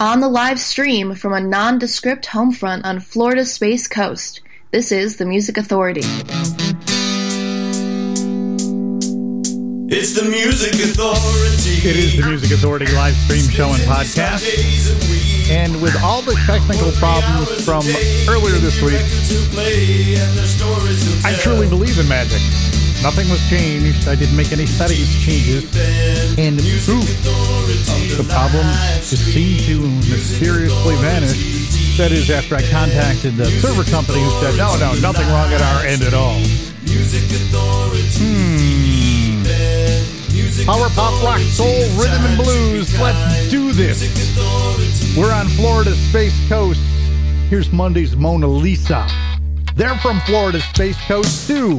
On the live stream from a nondescript home front on Florida's Space Coast, this is The Music Authority. It's The Music Authority. It is The Music Authority live stream show and podcast. And with all the technical problems from earlier this week, I truly believe in magic. Nothing was changed. I didn't make any studies changes. And the proof the problem just seemed to mysteriously vanish. That is after I contacted the server company who said, no, no, nothing wrong at our end at all. Hmm. Power pop, rock, soul, rhythm, and blues. Let's do this. We're on Florida's Space Coast. Here's Monday's Mona Lisa. They're from Florida's Space Coast, too.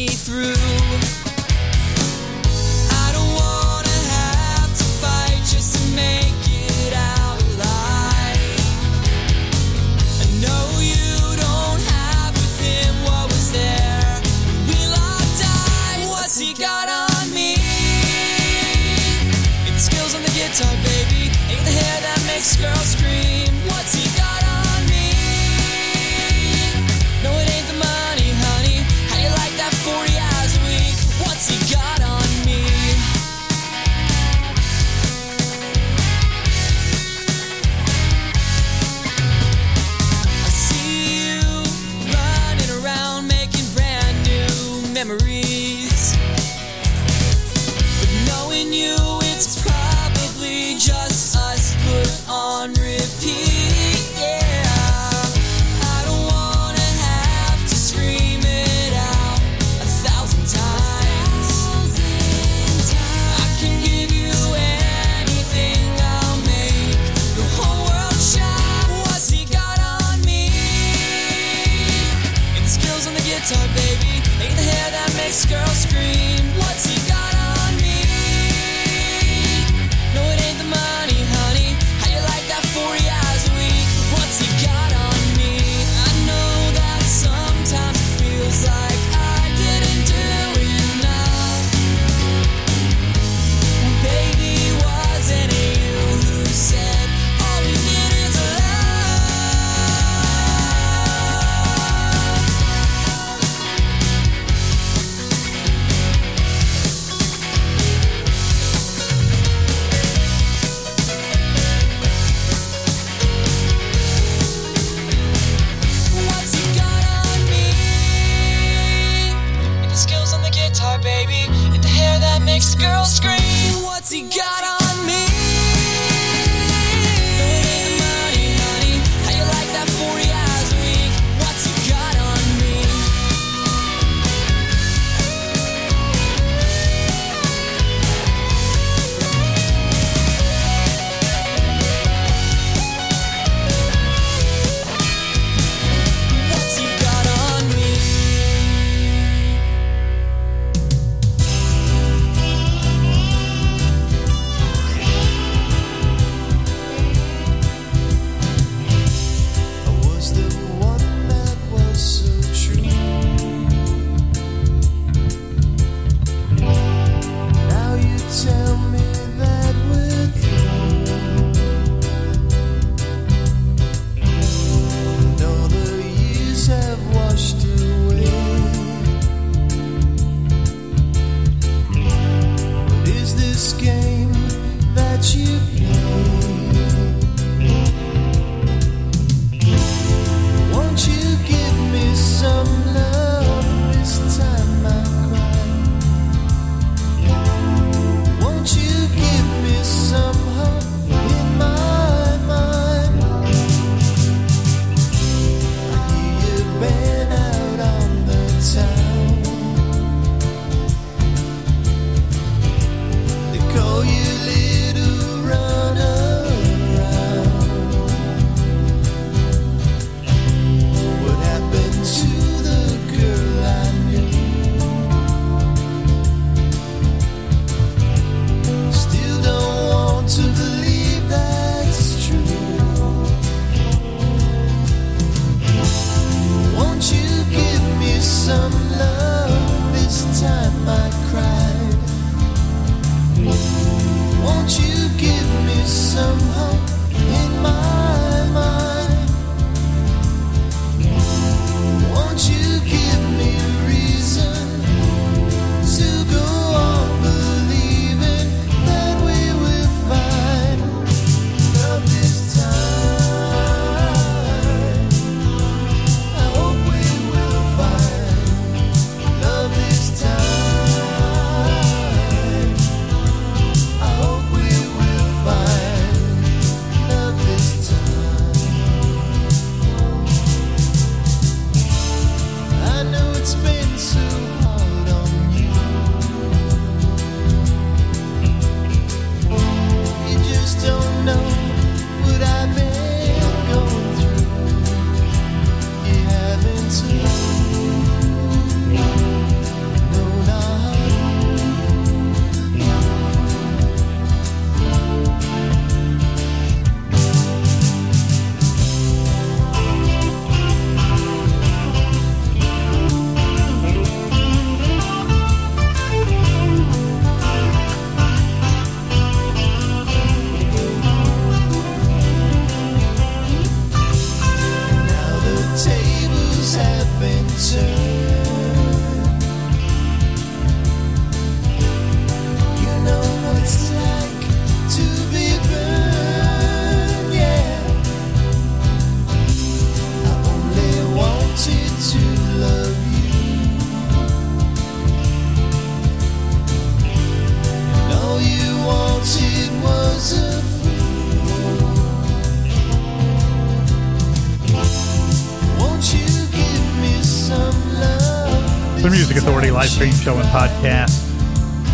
stream show and podcast.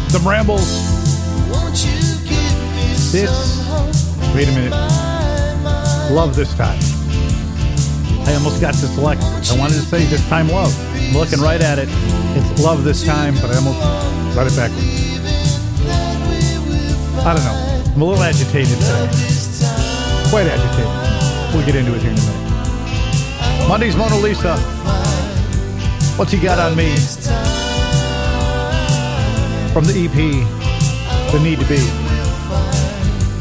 Some rambles. This-? Wait a minute. Love this time. I almost got to select. I wanted to say this time love. I'm looking right at it. It's love this time, but I almost got it backwards. I don't know. I'm a little agitated today. Quite agitated. We'll get into it here in a minute. Monday's Mona Lisa. What's he got on me? From the EP, The Need to Be.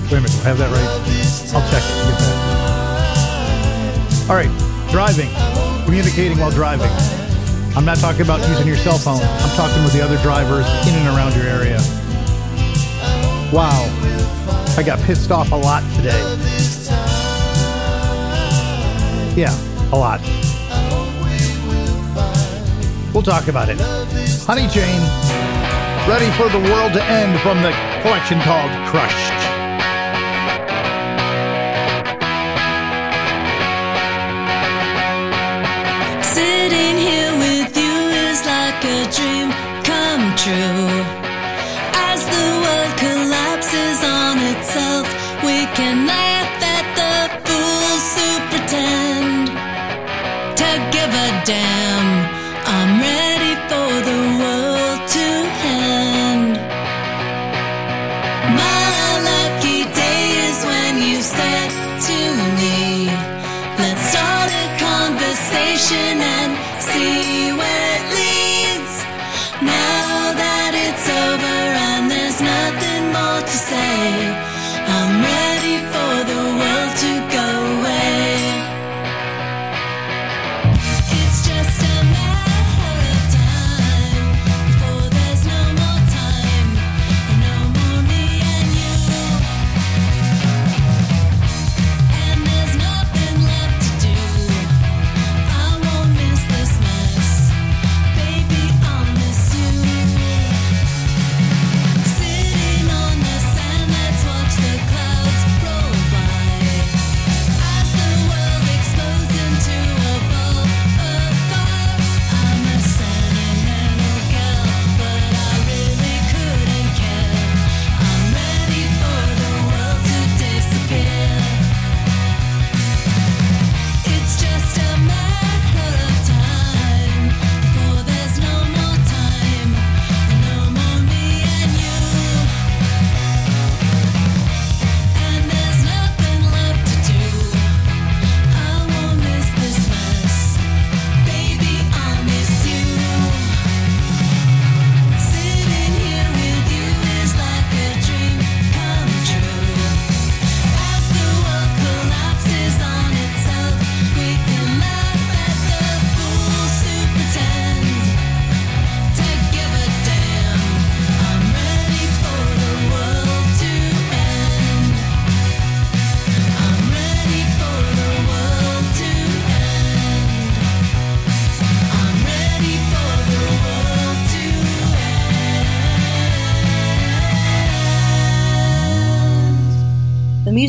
Wait a minute, have that right? I'll check it. Get that. All right, driving, communicating while driving. I'm not talking about using your cell phone. I'm talking with the other drivers in and around your area. Wow, I got pissed off a lot today. Yeah, a lot. We'll talk about it. Honey Chain, ready for the world to end from the collection called Crushed. Sitting here with you is like a dream come true.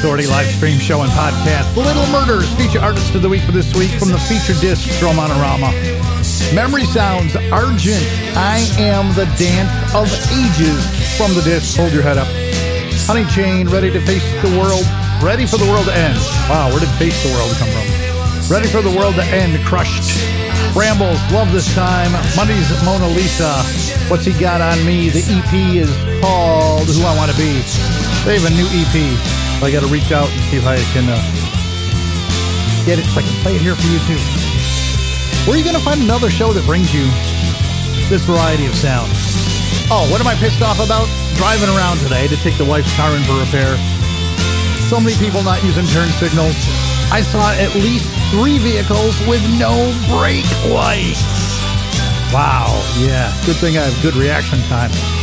Authority live stream show and podcast. Little Murders, feature artist of the week for this week from the feature disc from Monorama. Memory Sounds, Argent, I Am the Dance of Ages from the disc. Hold your head up. Honey Chain, Ready to Face the World, Ready for the World to End. Wow, where did Face the World come from? Ready for the World to End, Crushed. Brambles, Love This Time, Monday's Mona Lisa, What's He Got on Me? The EP is called Who I Want to Be. They have a new EP. I got to reach out and see if I can uh, get it so I can play it here for you too. Where are you going to find another show that brings you this variety of sound? Oh, what am I pissed off about? Driving around today to take the wife's car in for repair. So many people not using turn signals. I saw at least three vehicles with no brake lights. Wow, yeah. Good thing I have good reaction time.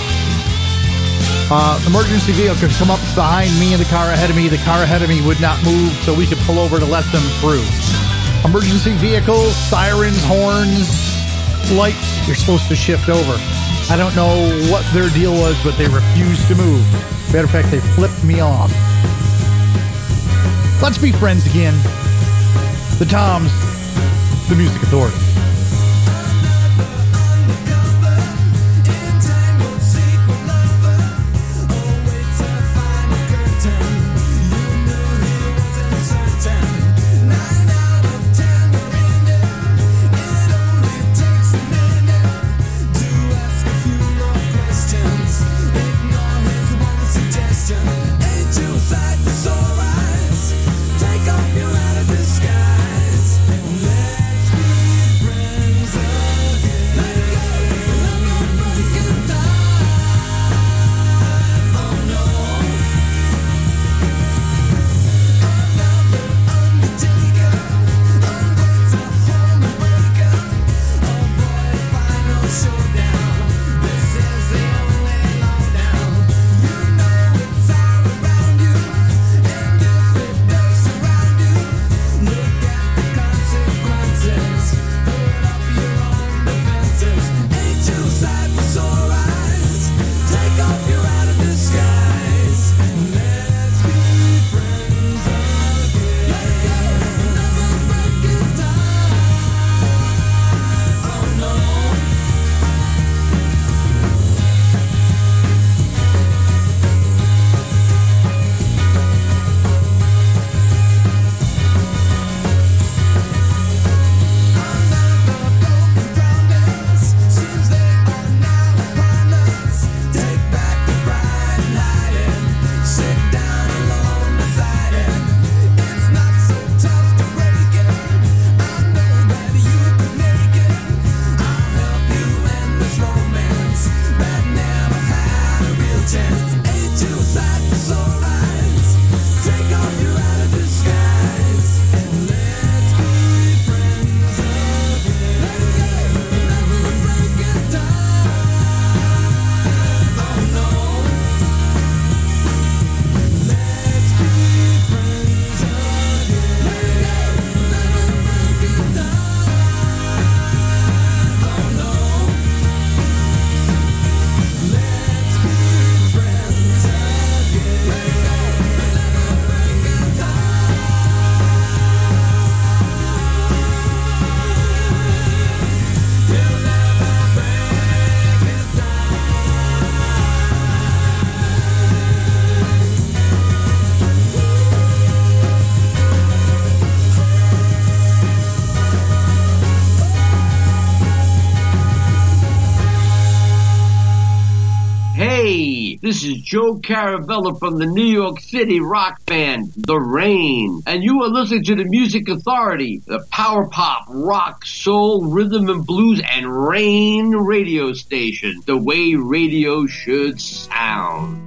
Uh, emergency vehicle come up behind me and the car ahead of me. The car ahead of me would not move, so we could pull over to let them through. Emergency vehicles, sirens, horns, lights, you're supposed to shift over. I don't know what their deal was, but they refused to move. Matter of fact, they flipped me off. Let's be friends again. The Toms, the Music Authority. Is Joe Caravella from the New York City rock band, The Rain. And you are listening to the Music Authority, the power pop, rock, soul, rhythm and blues, and rain radio station. The way radio should sound.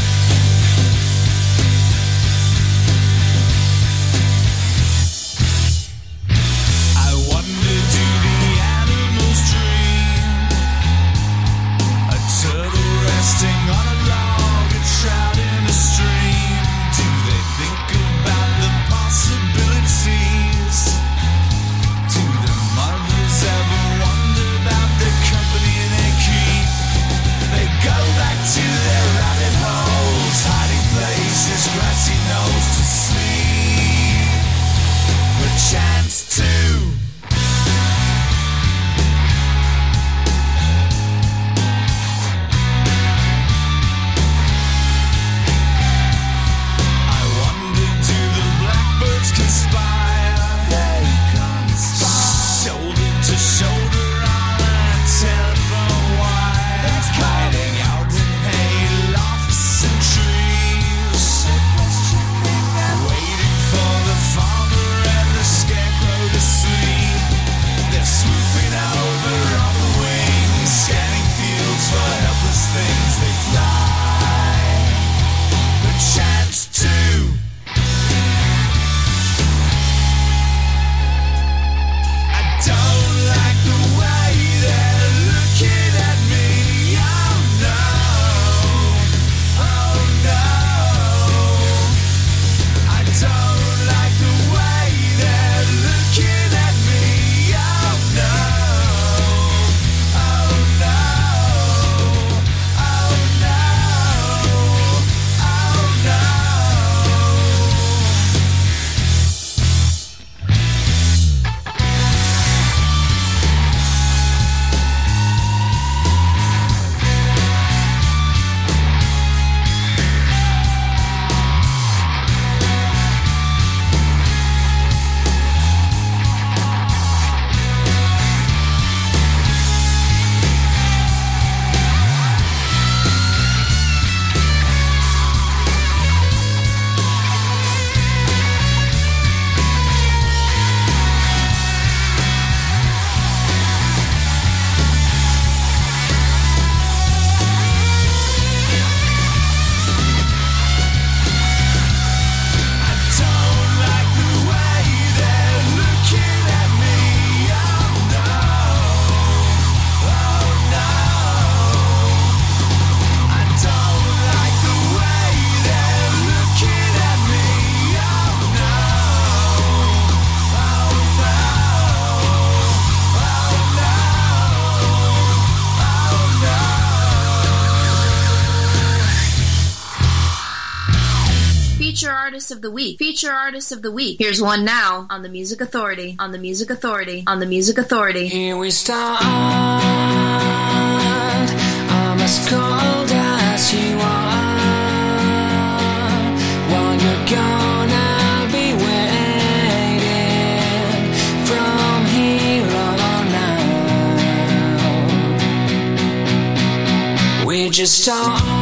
the Week, Feature Artist of the Week. Here's one now on the Music Authority, on the Music Authority, on the Music Authority. Here we start. I'm as cold as you are. While you're gone, I'll be waiting from here on out. We just start.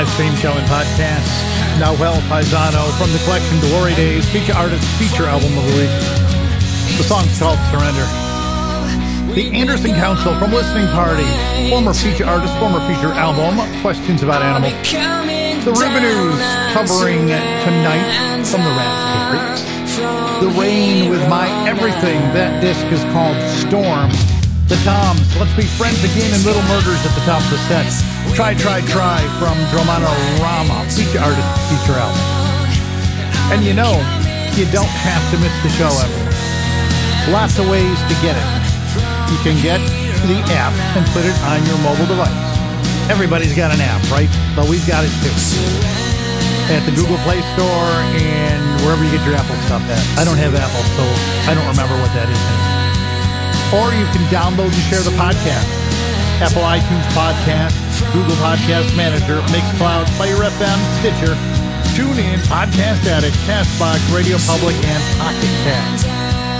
Live stream show and podcast. Noel Paisano from the collection Glory Days feature artist feature album of the week. The song's called Surrender. The Anderson Council from Listening Party, former feature artist, former feature album, Questions About Animals. The Rubinoos covering Tonight from the Raspberries. The Rain with My Everything, that disc is called Storm. The Toms, Let's Be Friends Again and Little Murders at the top of the set. Try, Try, Try from Dromano Rama, feature artist, feature album. And you know, you don't have to miss the show ever. Lots of ways to get it. You can get the app and put it on your mobile device. Everybody's got an app, right? But we've got it too. At the Google Play Store and wherever you get your Apple stuff at. I don't have Apple, so I don't remember what that is anymore. Or you can download and share the podcast. Apple iTunes Podcast, Google Podcast Manager, Mixcloud, Player FM, Stitcher, TuneIn, Podcast Addict, CastBox, Radio Public, and Pocket Cast.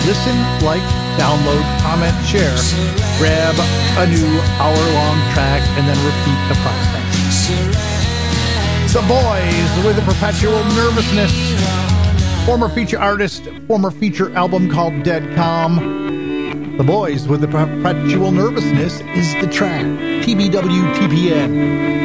Listen, like, download, comment, share, grab a new hour-long track, and then repeat the process. The Boys with a perpetual nervousness. Former feature artist, former feature album called Dead Calm. The Boys with the Perpetual Nervousness is the track. TBW TPN.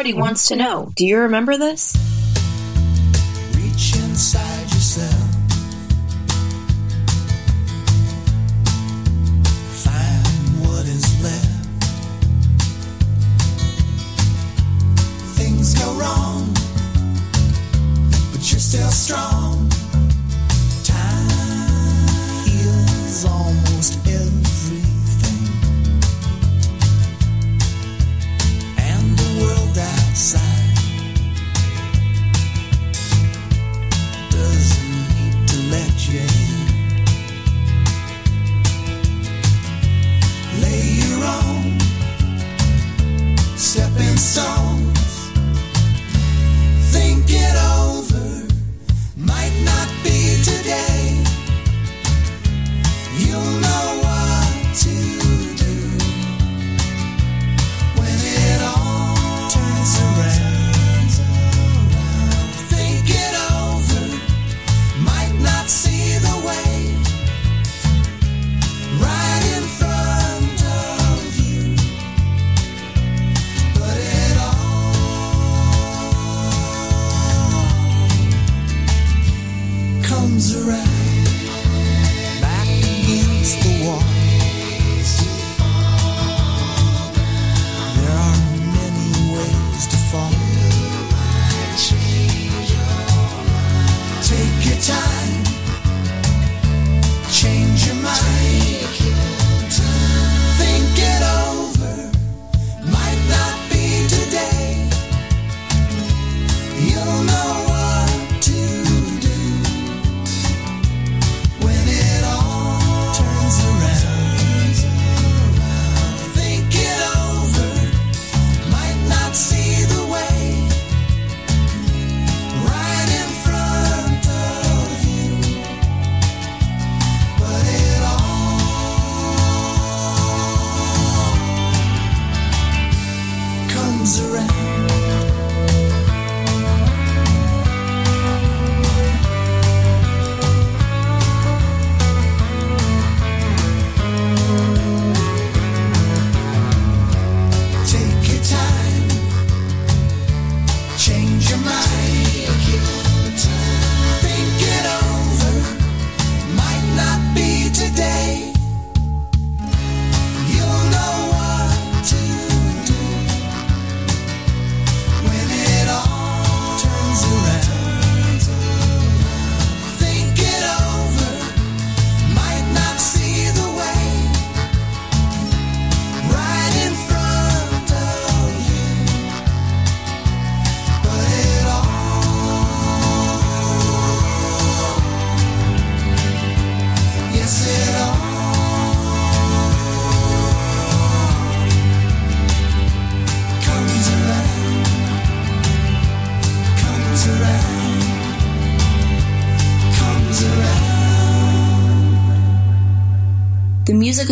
party wants to know. Do you remember this?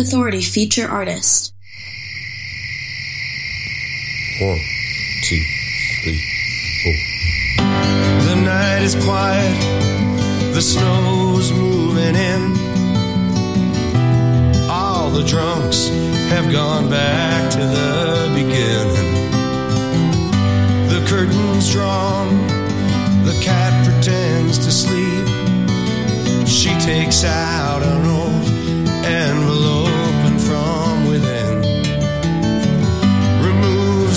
Authority feature artist. One, two, three, four. The night is quiet, the snow's moving in. All the drunks have gone back to the beginning. The curtain's drawn, the cat pretends to sleep. She takes out an old envelope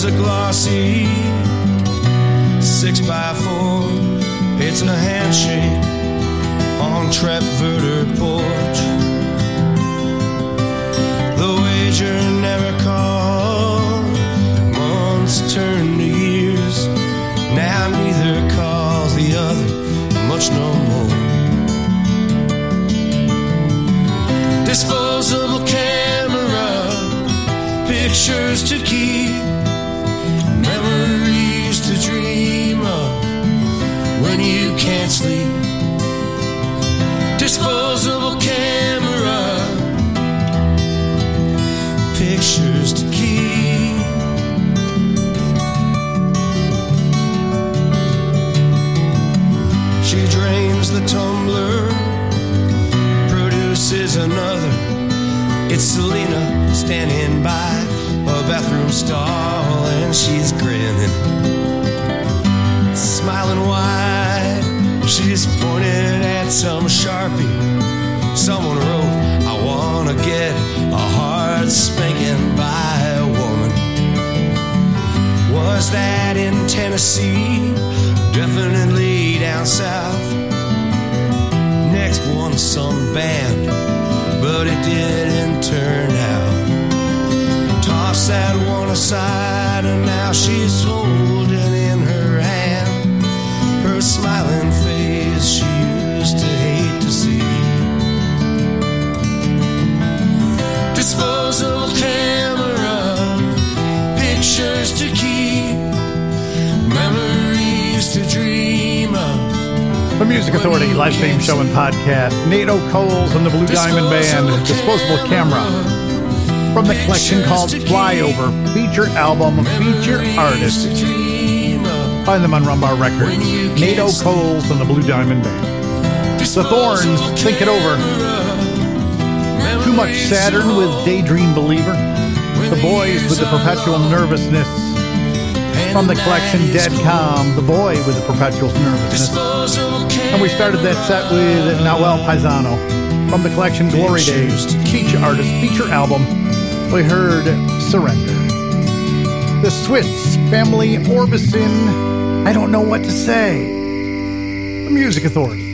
is a glossy six by four. It's a handshake on Trepverter porch. The wager never called. Months turned to years. Now neither calls the other much no more. disposable camera, pictures to keep. times the tumbler produces another. It's Selena standing by a bathroom stall and she's grinning, smiling wide. She's pointed at some sharpie. Someone wrote, I wanna get a hard spanking by a woman. Was that in Tennessee? Definitely down south. Next one, some band, but it didn't turn out. Toss that one aside, and now she's holding in her hand her smiling face she used to hate to see. Disposal Music Authority live stream show and podcast. Nato Coles and the Blue Diamond Band. Disposable Camera. From the collection called Flyover. Feature album, feature artist. Find them on Rumbar Records. Nato Coles and the Blue Diamond Band. The Thorns, Think It Over. Too Much Saturn with Daydream Believer. The Boys with the Perpetual Nervousness. From the collection Dead Calm. The Boy with the Perpetual Nervousness. And we started that set with Noel Paisano. From the collection Glory Days. Feature artist, feature album. We heard Surrender. The Swiss Family Orbison. I don't know what to say. The Music Authority.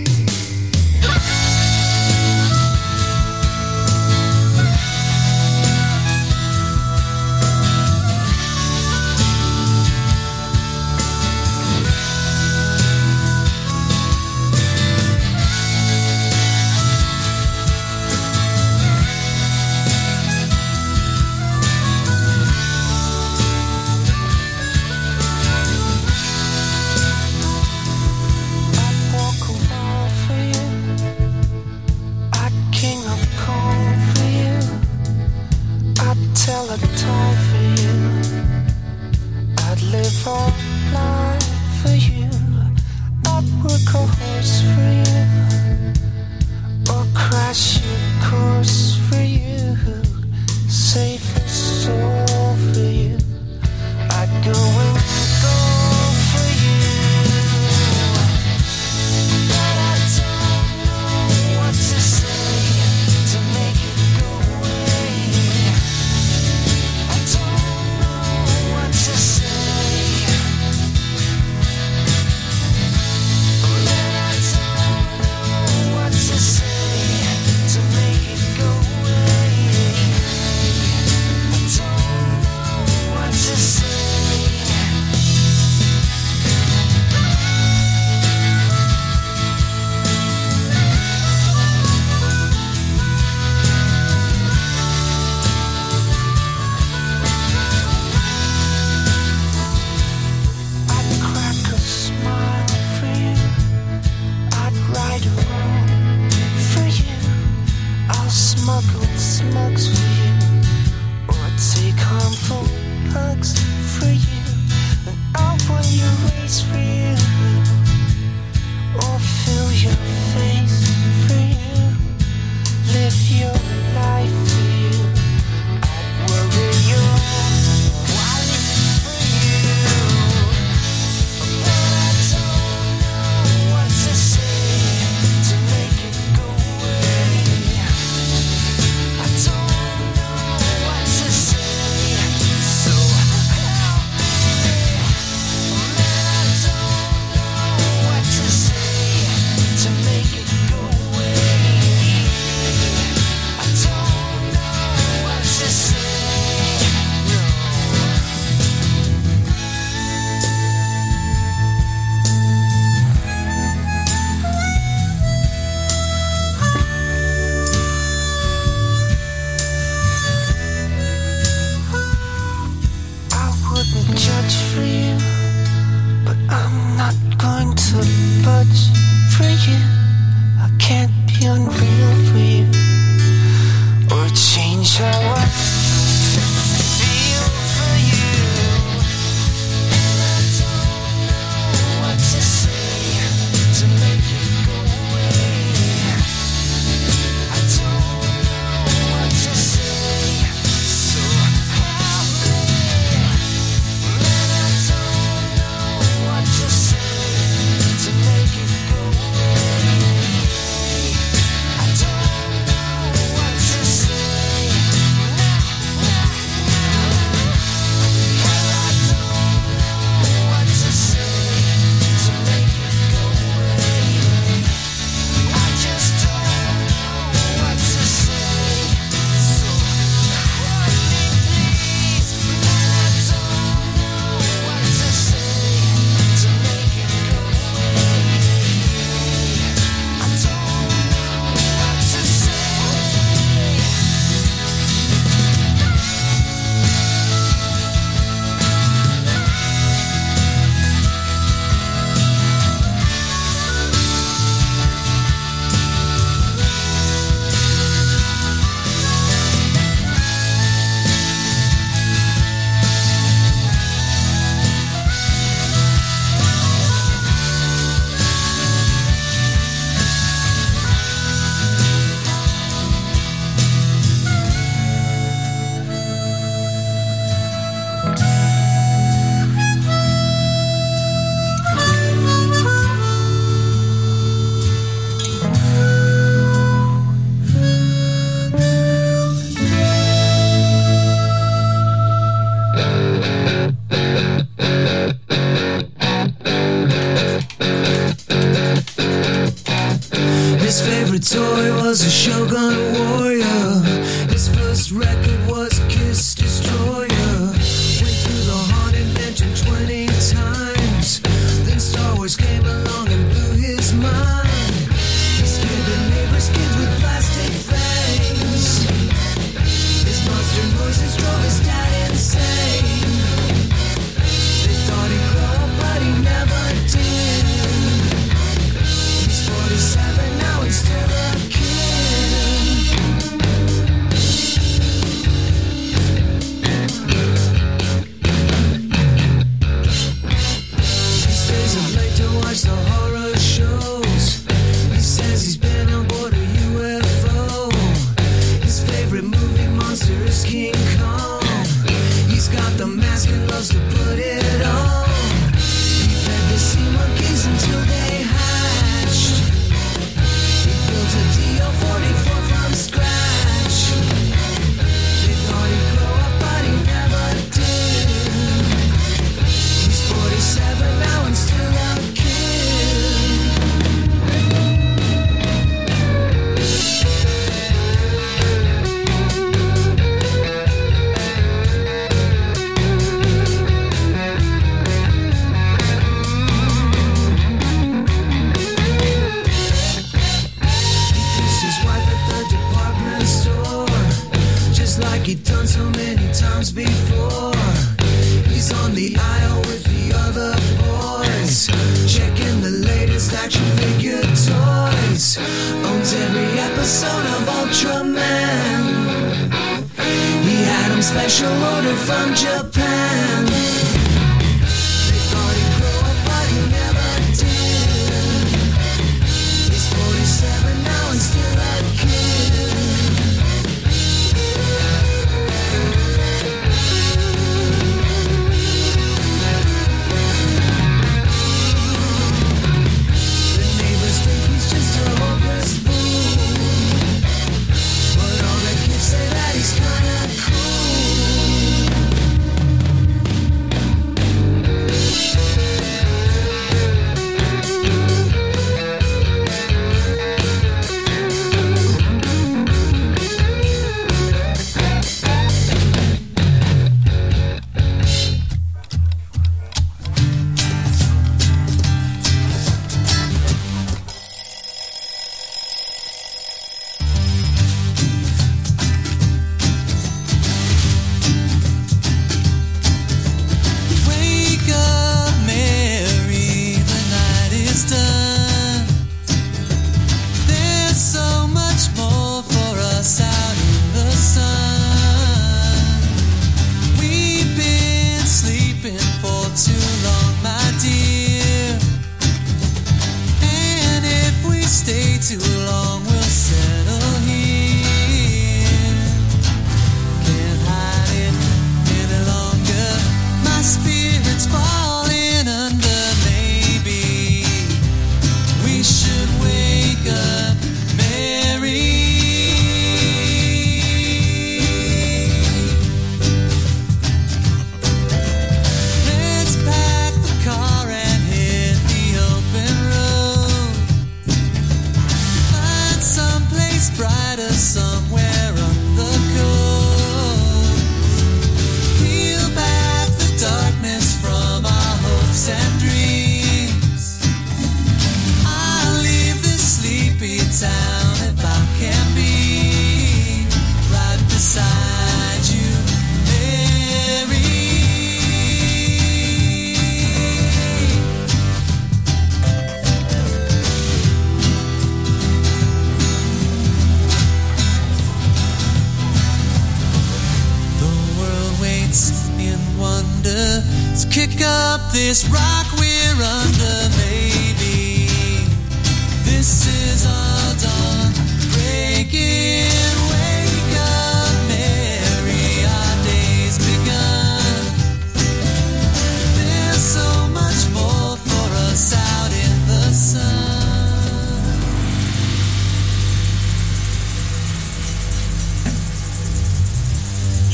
He's got the mask and loves to put it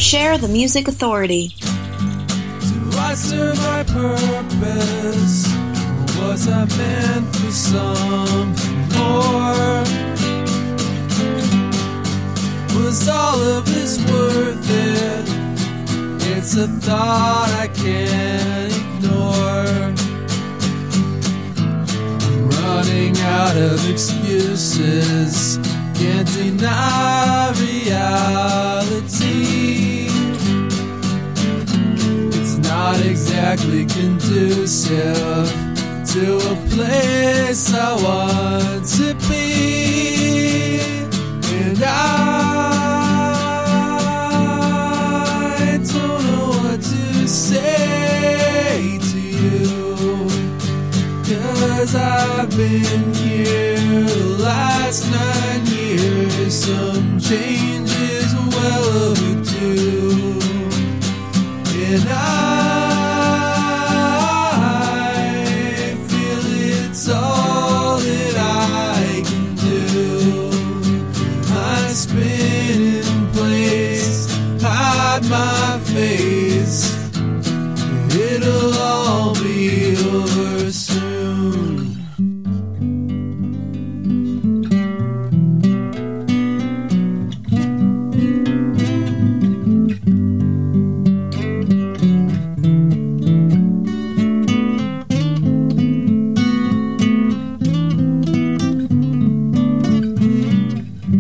Share the Music Authority. Do I serve my purpose? Was I meant for more? Was all of this worth it? It's a thought I can't ignore. I'm running out of excuses can't deny reality. Not exactly conducive to a place I want to be. And I don't know what to say to you. Cause I've been here the last nine years. Some change and I?